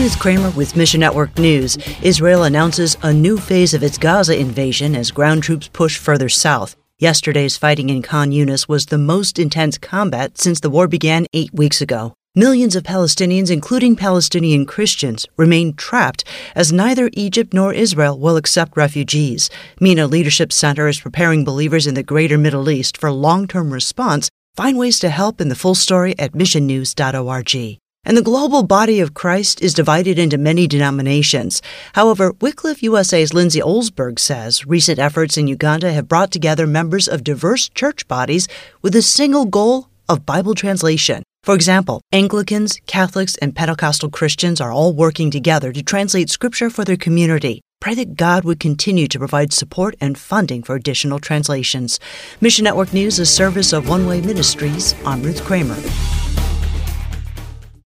Ruth Kramer with Mission Network News. Israel announces a new phase of its Gaza invasion as ground troops push further south. Yesterday's fighting in Khan Yunis was the most intense combat since the war began eight weeks ago. Millions of Palestinians, including Palestinian Christians, remain trapped as neither Egypt nor Israel will accept refugees. MENA Leadership Center is preparing believers in the greater Middle East for long term response. Find ways to help in the full story at missionnews.org. And the global body of Christ is divided into many denominations. However, Wycliffe USA's Lindsay Olsberg says recent efforts in Uganda have brought together members of diverse church bodies with a single goal of Bible translation. For example, Anglicans, Catholics, and Pentecostal Christians are all working together to translate Scripture for their community. Pray that God would continue to provide support and funding for additional translations. Mission Network News is service of One Way Ministries. I'm Ruth Kramer.